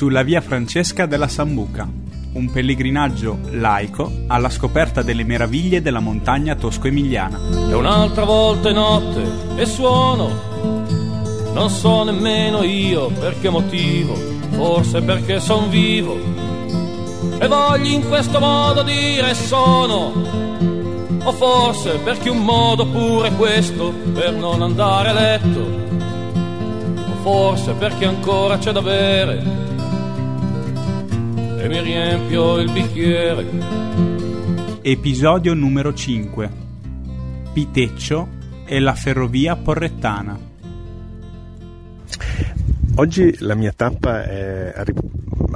sulla via Francesca della Sambuca, un pellegrinaggio laico alla scoperta delle meraviglie della montagna tosco-emiliana. E un'altra volta è notte e suono, non so nemmeno io per che motivo, forse perché son vivo e voglio in questo modo dire sono. O forse perché un modo pure questo per non andare a letto forse perché ancora c'è da bere e mi riempio il bicchiere. Episodio numero 5 Piteccio e la ferrovia porrettana. Oggi la mia tappa è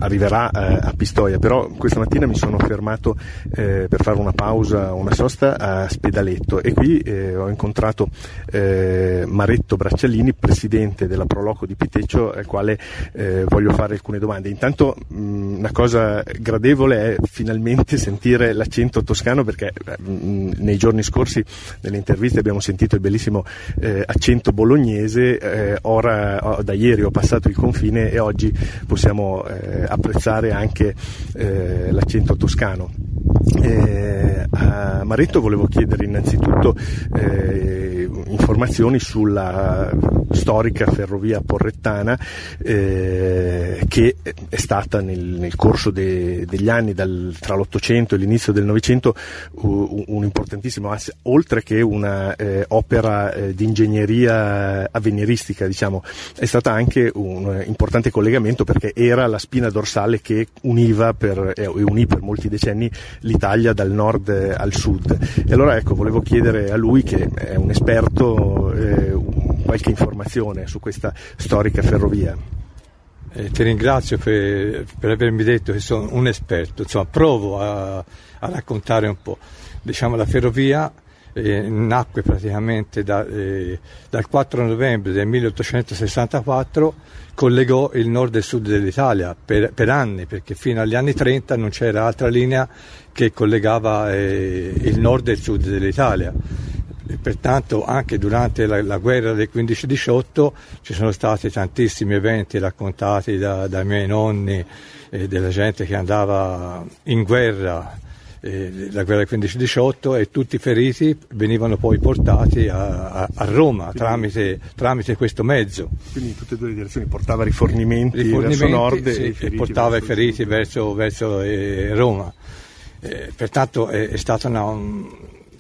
arriverà eh, a Pistoia, però questa mattina mi sono fermato eh, per fare una pausa, una sosta a Spedaletto e qui eh, ho incontrato eh, Maretto Braccialini, presidente della Proloco di Piteccio, al quale eh, voglio fare alcune domande. Intanto mh, una cosa gradevole è finalmente sentire l'accento toscano perché mh, nei giorni scorsi nelle interviste abbiamo sentito il bellissimo eh, accento bolognese, ora da ieri ho passato il confine e oggi possiamo apprezzare anche eh, l'accento toscano. Eh, a Maretto volevo chiedere innanzitutto eh, informazioni sulla storica ferrovia porrettana eh, che è stata nel, nel corso de, degli anni dal, tra l'Ottocento e l'inizio del Novecento un, un, importantissimo asse, oltre che un'opera eh, eh, di ingegneria avveniristica, diciamo, è stata anche un importante collegamento perché era la spina dorsale che univa per, e unì per molti decenni l'Italia dal nord al sud. E allora ecco, volevo chiedere a lui, che è un esperto, eh, qualche informazione su questa storica ferrovia. Eh, ti ringrazio per, per, avermi detto che sono un esperto, insomma provo a, a raccontare un po'. Diciamo la ferrovia eh, nacque praticamente da, eh, dal 4 novembre del 1864, collegò il nord e il sud dell'Italia per, per anni, perché fino agli anni 30 non c'era altra linea che collegava eh, il nord e il sud dell'Italia. E pertanto anche durante la, la guerra del 15-18 ci sono stati tantissimi eventi raccontati da, dai miei nonni e della gente che andava in guerra eh, la guerra del 15-18 e tutti i feriti venivano poi portati a, a, a Roma tramite, tramite, questo mezzo. Quindi in tutte e due le direzioni portava rifornimenti, rifornimenti verso nord sì, e, e portava i feriti verso, verso eh, Roma. Eh, pertanto è, è stata una, un,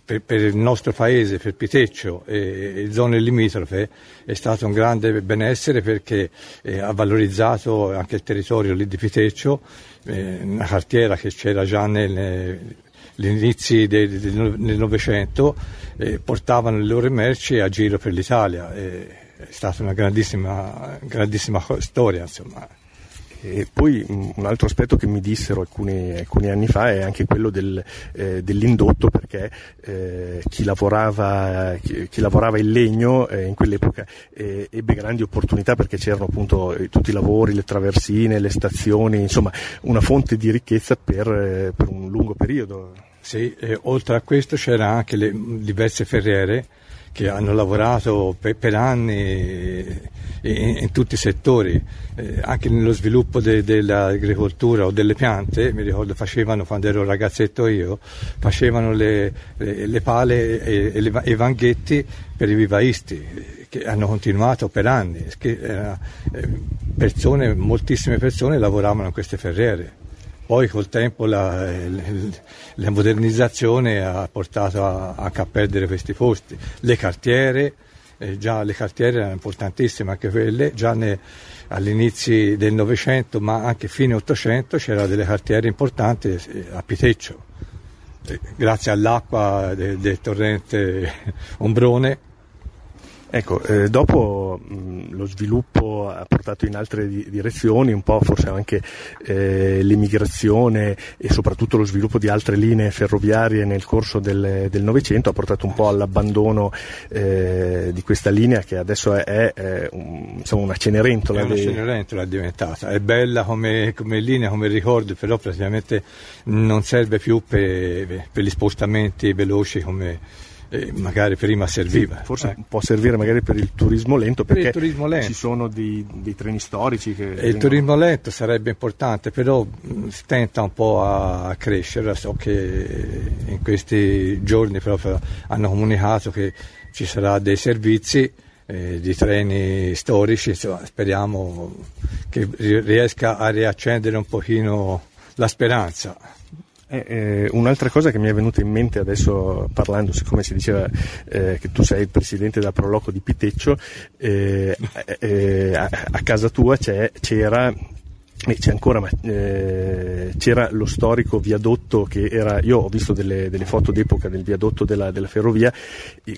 per, per, il nostro paese, per Piteccio e, e, zone limitrofe, è stato un grande benessere perché eh, ha valorizzato anche il territorio lì di Piteccio, eh, una cartiera che c'era già nelle, inizi del, del Novecento, eh, portavano le loro merci a giro per l'Italia. è stata una grandissima, grandissima storia. Insomma. E poi un altro aspetto che mi dissero alcuni, alcuni anni fa è anche quello del, eh, dell'indotto perché eh, chi, lavorava, chi, chi, lavorava, il legno eh, in quell'epoca eh, ebbe grandi opportunità perché c'erano appunto eh, tutti i lavori, le traversine, le stazioni, insomma una fonte di ricchezza per, eh, per un lungo periodo. Sì, oltre a questo c'erano anche le diverse ferriere che hanno lavorato per, per anni in, in, tutti i settori, eh, anche nello sviluppo de, dell'agricoltura o delle piante, mi ricordo facevano quando ero ragazzetto io, facevano le, le, le pale e, e, i vanghetti per i vivaisti che hanno continuato per anni, che, eh, persone, moltissime persone lavoravano in queste ferriere. Poi col tempo la, la modernizzazione ha portato a, anche a perdere questi posti. Le cartiere, eh, già le cartiere erano importantissime anche quelle, già all'inizio del Novecento ma anche fine Ottocento c'erano delle cartiere importanti eh, a Piteccio. Eh, grazie all'acqua de, del torrente Ombrone Ecco, eh, dopo mh, lo sviluppo ha portato in altre di- direzioni, un po' forse anche eh, l'emigrazione e soprattutto lo sviluppo di altre linee ferroviarie nel corso del Novecento ha portato un po' all'abbandono eh, di questa linea che adesso è, è, è un, insomma, una cenerentola. È una dei... cenerentola è diventata, è bella come, come, linea, come ricordo, però praticamente non serve più per, per gli spostamenti veloci come e magari prima serviva. Sì, forse eh. può servire magari per il turismo lento perché turismo lento. ci sono dei, dei, treni storici che... il turismo lento sarebbe importante, però stenta un po' a crescere, so che in questi giorni proprio hanno comunicato che ci saranno dei servizi eh, di treni storici, insomma, speriamo che riesca a riaccendere un pochino la speranza. Eh, eh, un'altra cosa che mi è venuta in mente adesso parlando, siccome si diceva eh, che tu sei il presidente della Proloco di Piteccio, eh, eh, a, a, casa tua c'era ancora, ma eh, c'era lo storico viadotto che era, io ho visto delle, delle foto d'epoca del viadotto della, della ferrovia,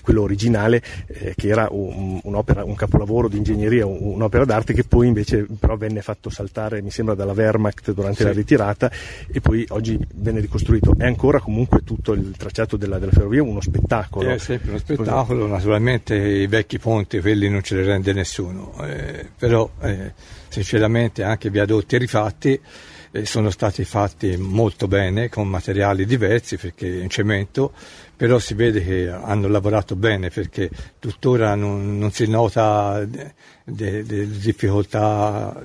quello originale, eh, che era un, un capolavoro di ingegneria, un, un'opera d'arte che poi invece però venne fatto saltare, mi sembra, dalla Wehrmacht durante sì. la ritirata e poi oggi venne ricostruito. È ancora comunque tutto il tracciato della, della ferrovia uno spettacolo. È sempre uno spettacolo, naturalmente i vecchi ponti, quelli non ce li rende nessuno, eh, però eh, sinceramente anche viadotti rifatti eh, sono stati fatti molto bene con materiali diversi perché in cemento però si vede che hanno lavorato bene perché tuttora non, non si nota delle difficoltà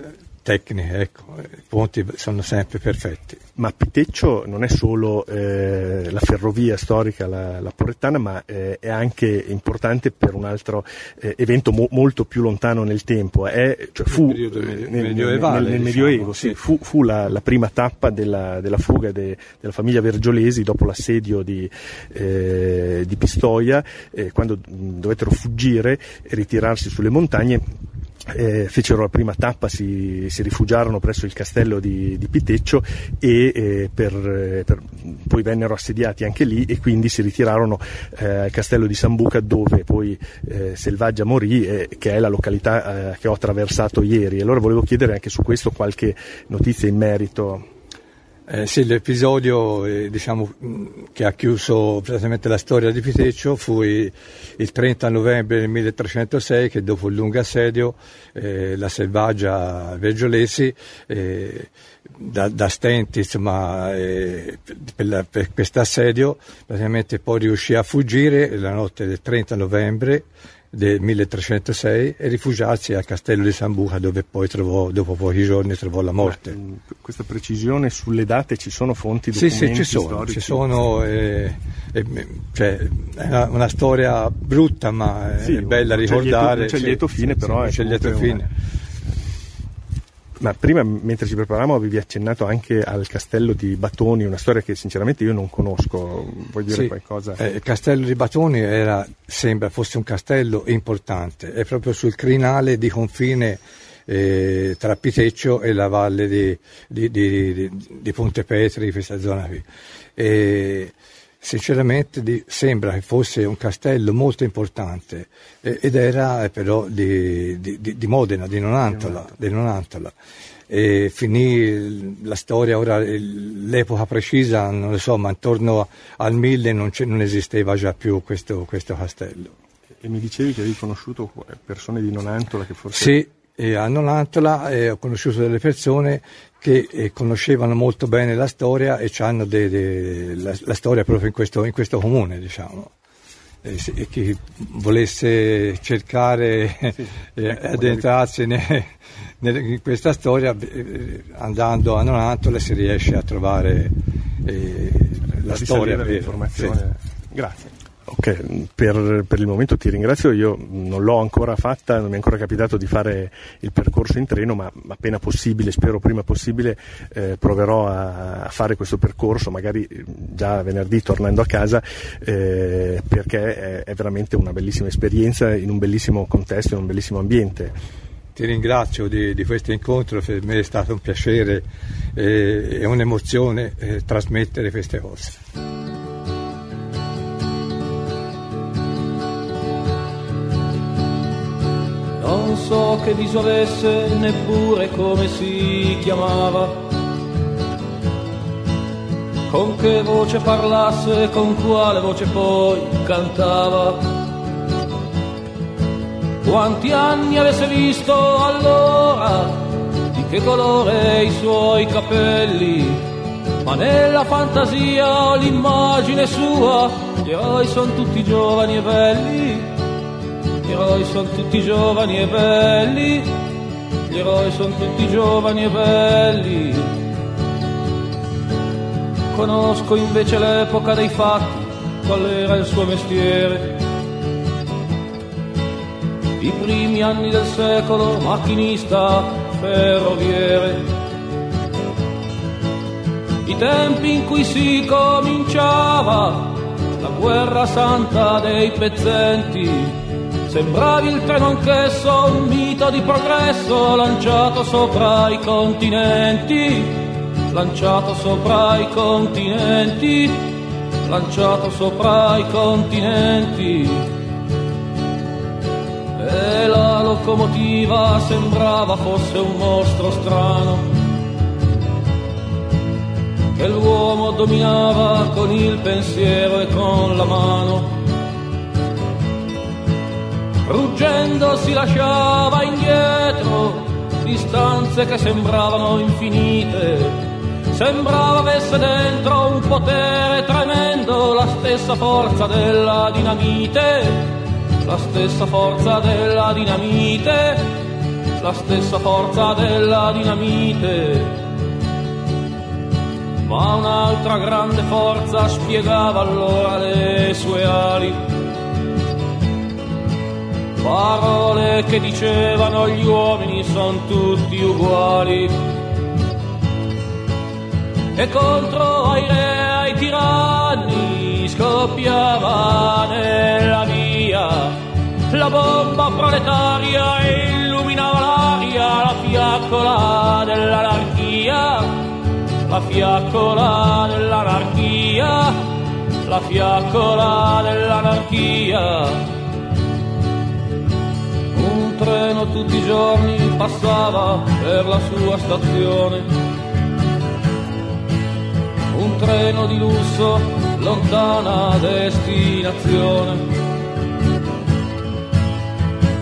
tecniche, ecco, i ponti sono sempre perfetti. Ma Piteccio non è solo eh, la ferrovia storica, la, la Porrettana, ma eh, è anche importante per un altro eh, evento mo- molto più lontano nel tempo. È, cioè fu, nel, nel, nel, nel diciamo, Medioevo, sì, sì. Fu, fu la, la, prima tappa della, della fuga de, della famiglia Vergiolesi dopo l'assedio di, eh, di Pistoia, eh, quando dovettero fuggire e ritirarsi sulle montagne eh, fecero la prima tappa, si, si, rifugiarono presso il castello di, di Piteccio e eh, per, per, poi vennero assediati anche lì e quindi si ritirarono eh, al castello di Sambuca dove poi eh, Selvaggia morì, eh, che è la località eh, che ho attraversato ieri. Allora volevo chiedere anche su questo qualche notizia in merito. Eh, sì, l'episodio eh, diciamo, che ha chiuso praticamente la storia di Piteccio fu il 30 novembre del 1306 che dopo il lungo assedio eh, la selvaggia Vergiolesi eh, da, da, stenti insomma, eh, per, per questo assedio praticamente poi riuscì a fuggire la notte del 30 novembre del 1306 e rifugiarsi al castello di Sambuca dove poi trovò, dopo pochi giorni trovò la morte. Beh, questa precisione sulle date ci sono fonti documenti Sì, sì, ci sono, storici. ci sono eh, eh, cioè, è una, una, storia brutta ma sì, è bella ricordare. Non c'è lieto fine però. Non c'è lieto fine. Una ma prima, mentre ci preparavamo, avevi accennato anche al castello di Batoni, una storia che sinceramente io non conosco. Vuoi dire sì, qualcosa? Eh, il castello di Batoni era, sembra fosse un castello importante, è proprio sul crinale di confine eh, tra Piteccio e la valle di, di, di, di Ponte Petri, questa zona qui. E, sinceramente di, sembra che fosse un castello molto importante eh, ed era eh, però di, di, di, Modena, di Nonantola. Di Nonantola. E finì la storia, ora l'epoca precisa, non lo so, ma intorno al 1000 non, non esisteva già più questo, questo, castello. E mi dicevi che avevi conosciuto persone di Nonantola che forse... Sì, e a Nonantola eh, ho conosciuto delle persone che eh, conoscevano molto bene la storia e hanno de, de, la, la, storia proprio in questo, in questo comune, diciamo. E, se, e chi volesse cercare sì, eh, addentrarsi ne, ne, in questa storia, eh, andando a Nonantola si riesce a trovare eh, la, la storia. L'informazione. Sì. Grazie. Ok, per, per, il momento ti ringrazio, io non l'ho ancora fatta, non mi è ancora capitato di fare il percorso in treno, ma appena possibile, spero prima possibile, eh, proverò a, a, fare questo percorso, magari già venerdì tornando a casa, eh, perché è, è veramente una bellissima esperienza in un bellissimo contesto, in un bellissimo ambiente. Ti ringrazio di, di, questo incontro, per me è stato un piacere eh, e un'emozione eh, trasmettere queste cose. So che viso avesse, neppure come si chiamava. Con che voce parlasse, con quale voce poi cantava. Quanti anni avesse visto allora, di che colore i suoi capelli, ma nella fantasia ho l'immagine sua, gli eroi sono tutti giovani e belli, gli eroi sono tutti giovani e belli, gli eroi sono tutti giovani e belli. Conosco invece l'epoca dei fatti, qual era il suo mestiere. I primi anni del secolo, macchinista, ferroviere i tempi in cui si cominciava la guerra santa dei pezzenti. Sembravi il treno anch'esso, un mito di progresso lanciato sopra i continenti, lanciato sopra i continenti, lanciato sopra i continenti. E la locomotiva sembrava fosse un mostro strano che l'uomo dominava con il pensiero e con la mano. Ruggendo si lasciava indietro distanze che sembravano infinite. Sembrava avesse dentro un potere tremendo, la stessa forza della dinamite, la stessa forza della dinamite, la stessa forza della dinamite ma un'altra grande forza spiegava allora le sue ali. Parole che dicevano gli uomini sono tutti uguali. E contro ai re, ai tiranni scoppiava nella via la bomba proletaria e illuminava l'aria, la fiaccola dell'anarchia la fiaccola dell'anarchia, la fiaccola dell'anarchia. Tutti i giorni passava per la sua stazione, un treno di lusso, lontana destinazione.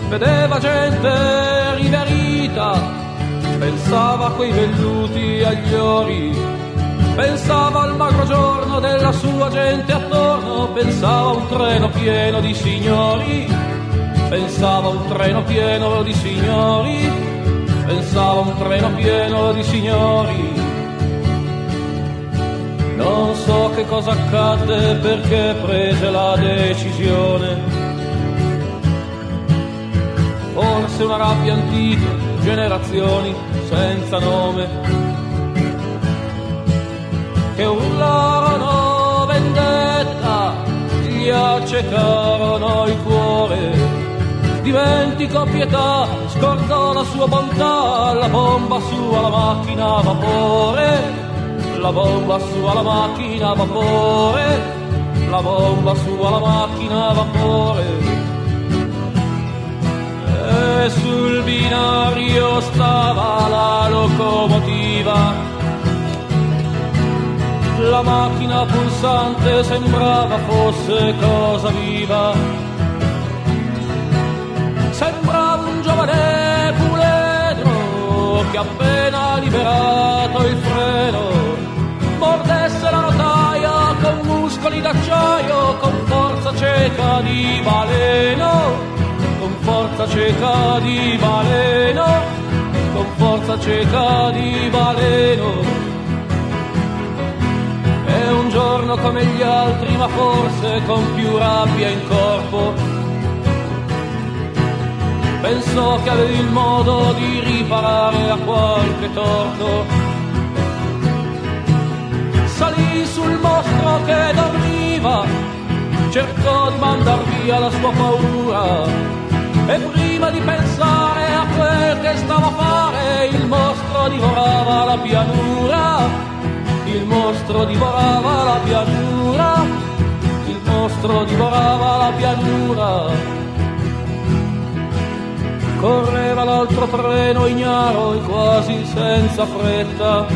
Vedeva gente riverita pensava a quei velluti agli ori, pensava al magro giorno della sua gente attorno, pensava a un treno pieno di signori, pensava a un treno pieno di signori, pensava a un treno pieno di signori. Non so che cosa accadde perché prese la decisione. Forse una rabbia antica generazioni senza nome che urlarono vendetta, gli accecarono il cuore. Dimentico pietà, scordò la sua bontà, la bomba sua la macchina a vapore, la bomba sua la macchina a vapore, la bomba sua la macchina a vapore e sul binario stava la locomotiva. La macchina pulsante sembrava fosse cosa viva. Giovane puledro che appena liberato il freno mordesse la rotaia con muscoli d'acciaio, con forza cieca di baleno con forza cieca di baleno, con forza cieca di baleno. È un giorno come gli altri, ma forse con più rabbia in corpo. Pensò che avevi il modo di riparare a qualche torto. Salì sul mostro che dormiva, cercò di mandar via la sua paura e prima di pensare a quel che stava a fare il mostro divorava la pianura, il mostro divorava la pianura, il mostro divorava la pianura. Correva l'altro treno ignaro e quasi senza fretta.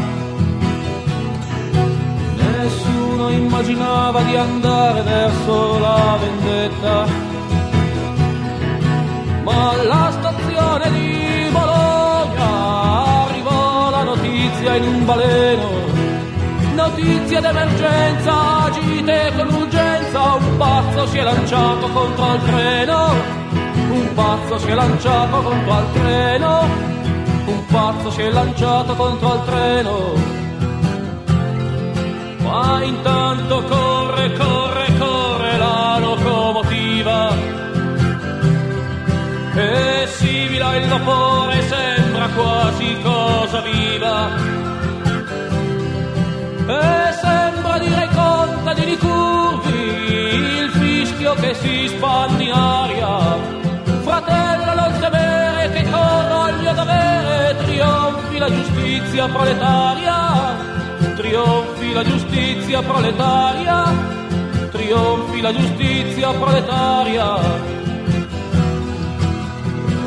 Nessuno immaginava di andare verso la vendetta. Ma alla stazione di Bologna arrivò la notizia in un baleno, notizie d'emergenza, agite con urgenza, un pazzo si è lanciato contro il treno, un pazzo si è lanciato contro il treno, un pazzo si è lanciato contro il treno. Ma intanto corre, corre, corre la locomotiva. E simila il vapore, sembra quasi cosa viva. E sembra dire contadini curvi il fischio che si spande giustizia proletaria trionfi la giustizia proletaria trionfi la giustizia proletaria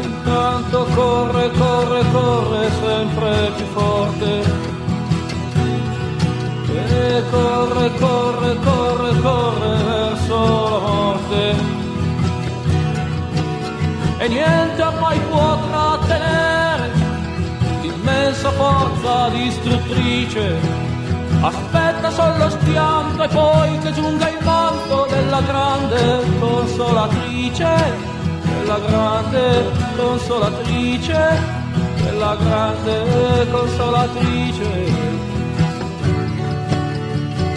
intanto corre corre corre sempre più forte e corre, corre, corre, corre verso la morte. E niente mai può trattenere l'immensa forza distruttrice. Aspetta solo stianto e poi che giunga il manto della grande consolatrice, della grande consolatrice, della grande consolatrice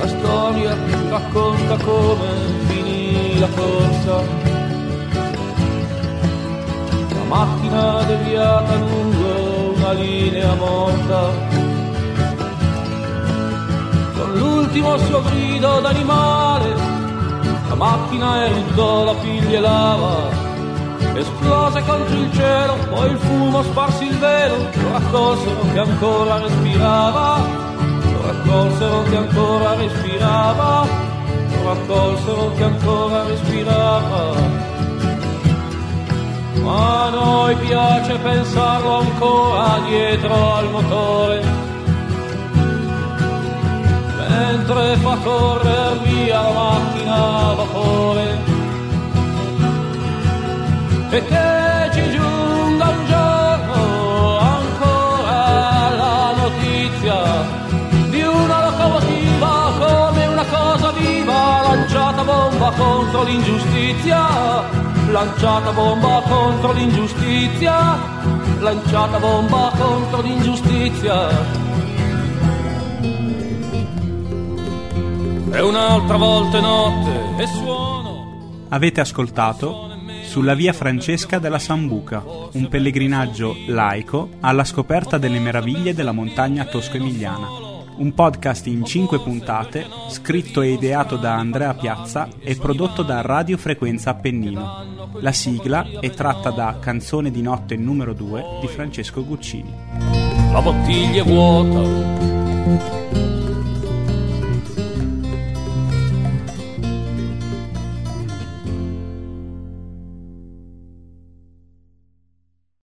storia racconta come finì la corsa. La macchina deviata lungo linea morta. Con l'ultimo suo grido d'animale, la macchina eruttò la piglia lava. Esplose contro il cielo, poi il fumo sparsi il velo, lo raccolsero che ancora respirava raccolsero che ancora respirava, raccolsero che ancora respirava. Ma a noi piace pensarlo ancora dietro al motore, mentre fa correre via la macchina a vapore. E che ci giunga un giorno ancora la notizia lanciata bomba contro l'ingiustizia, lanciata bomba contro l'ingiustizia, lanciata bomba contro l'ingiustizia. E un'altra volta notte e suono. Avete ascoltato sulla via Francesca della Sambuca, un pellegrinaggio laico alla scoperta delle meraviglie della montagna tosco-emiliana un podcast in 5 puntate, scritto e ideato da Andrea Piazza e prodotto da Radio Frequenza Appennino. La sigla è tratta da Canzone di notte numero 2 di Francesco Guccini. La bottiglia è vuota